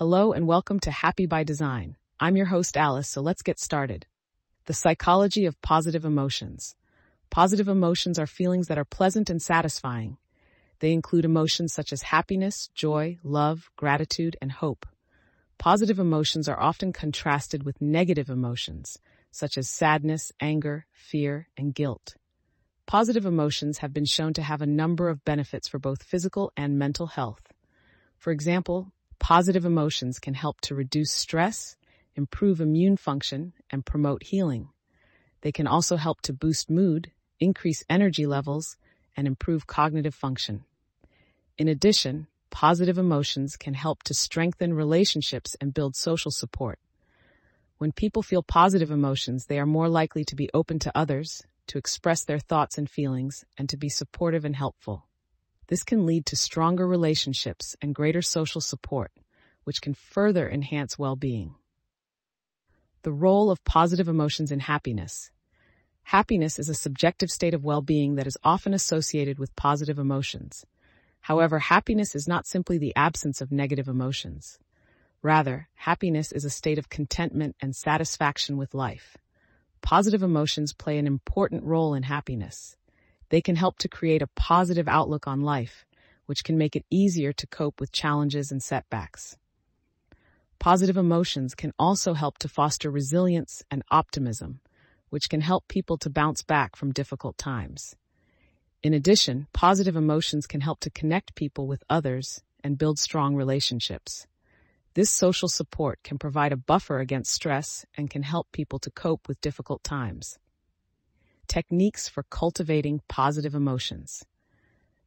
Hello and welcome to Happy by Design. I'm your host, Alice, so let's get started. The psychology of positive emotions. Positive emotions are feelings that are pleasant and satisfying. They include emotions such as happiness, joy, love, gratitude, and hope. Positive emotions are often contrasted with negative emotions, such as sadness, anger, fear, and guilt. Positive emotions have been shown to have a number of benefits for both physical and mental health. For example, positive emotions can help to reduce stress, improve immune function, and promote healing. They can also help to boost mood, increase energy levels, and improve cognitive function. In addition, positive emotions can help to strengthen relationships and build social support. When people feel positive emotions, they are more likely to be open to others, to express their thoughts and feelings, and to be supportive and helpful. This can lead to stronger relationships and greater social support, which can further enhance well-being. The role of positive emotions in happiness. Happiness is a subjective state of well-being that is often associated with positive emotions. However, happiness is not simply the absence of negative emotions. Rather, happiness is a state of contentment and satisfaction with life. Positive emotions play an important role in happiness. They can help to create a positive outlook on life, which can make it easier to cope with challenges and setbacks. Positive emotions can also help to foster resilience and optimism, which can help people to bounce back from difficult times. In addition, positive emotions can help to connect people with others and build strong relationships. This social support can provide a buffer against stress and can help people to cope with difficult times. Techniques for cultivating positive emotions.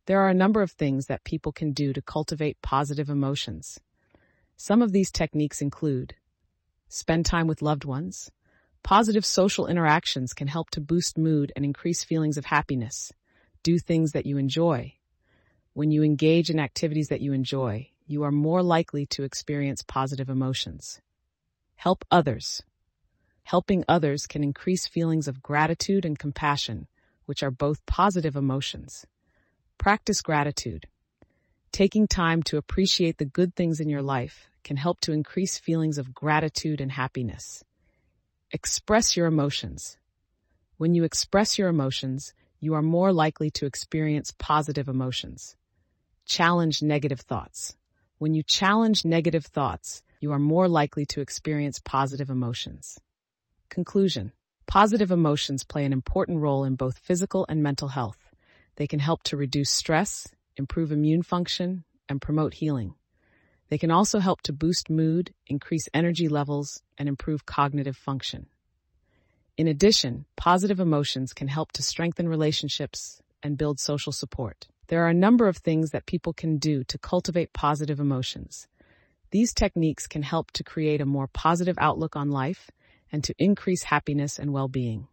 There are a number of things that people can do to cultivate positive emotions. Some of these techniques include spend time with loved ones. Positive social interactions can help to boost mood and increase feelings of happiness. Do things that you enjoy. When you engage in activities that you enjoy, you are more likely to experience positive emotions. Help others. Helping others can increase feelings of gratitude and compassion, which are both positive emotions. Practice gratitude. Taking time to appreciate the good things in your life can help to increase feelings of gratitude and happiness. Express your emotions. When you express your emotions, you are more likely to experience positive emotions. Challenge negative thoughts. When you challenge negative thoughts, you are more likely to experience positive emotions. Conclusion. Positive emotions play an important role in both physical and mental health. They can help to reduce stress, improve immune function, and promote healing. They can also help to boost mood, increase energy levels, and improve cognitive function. In addition, positive emotions can help to strengthen relationships and build social support. There are a number of things that people can do to cultivate positive emotions. These techniques can help to create a more positive outlook on life and to increase happiness and well-being.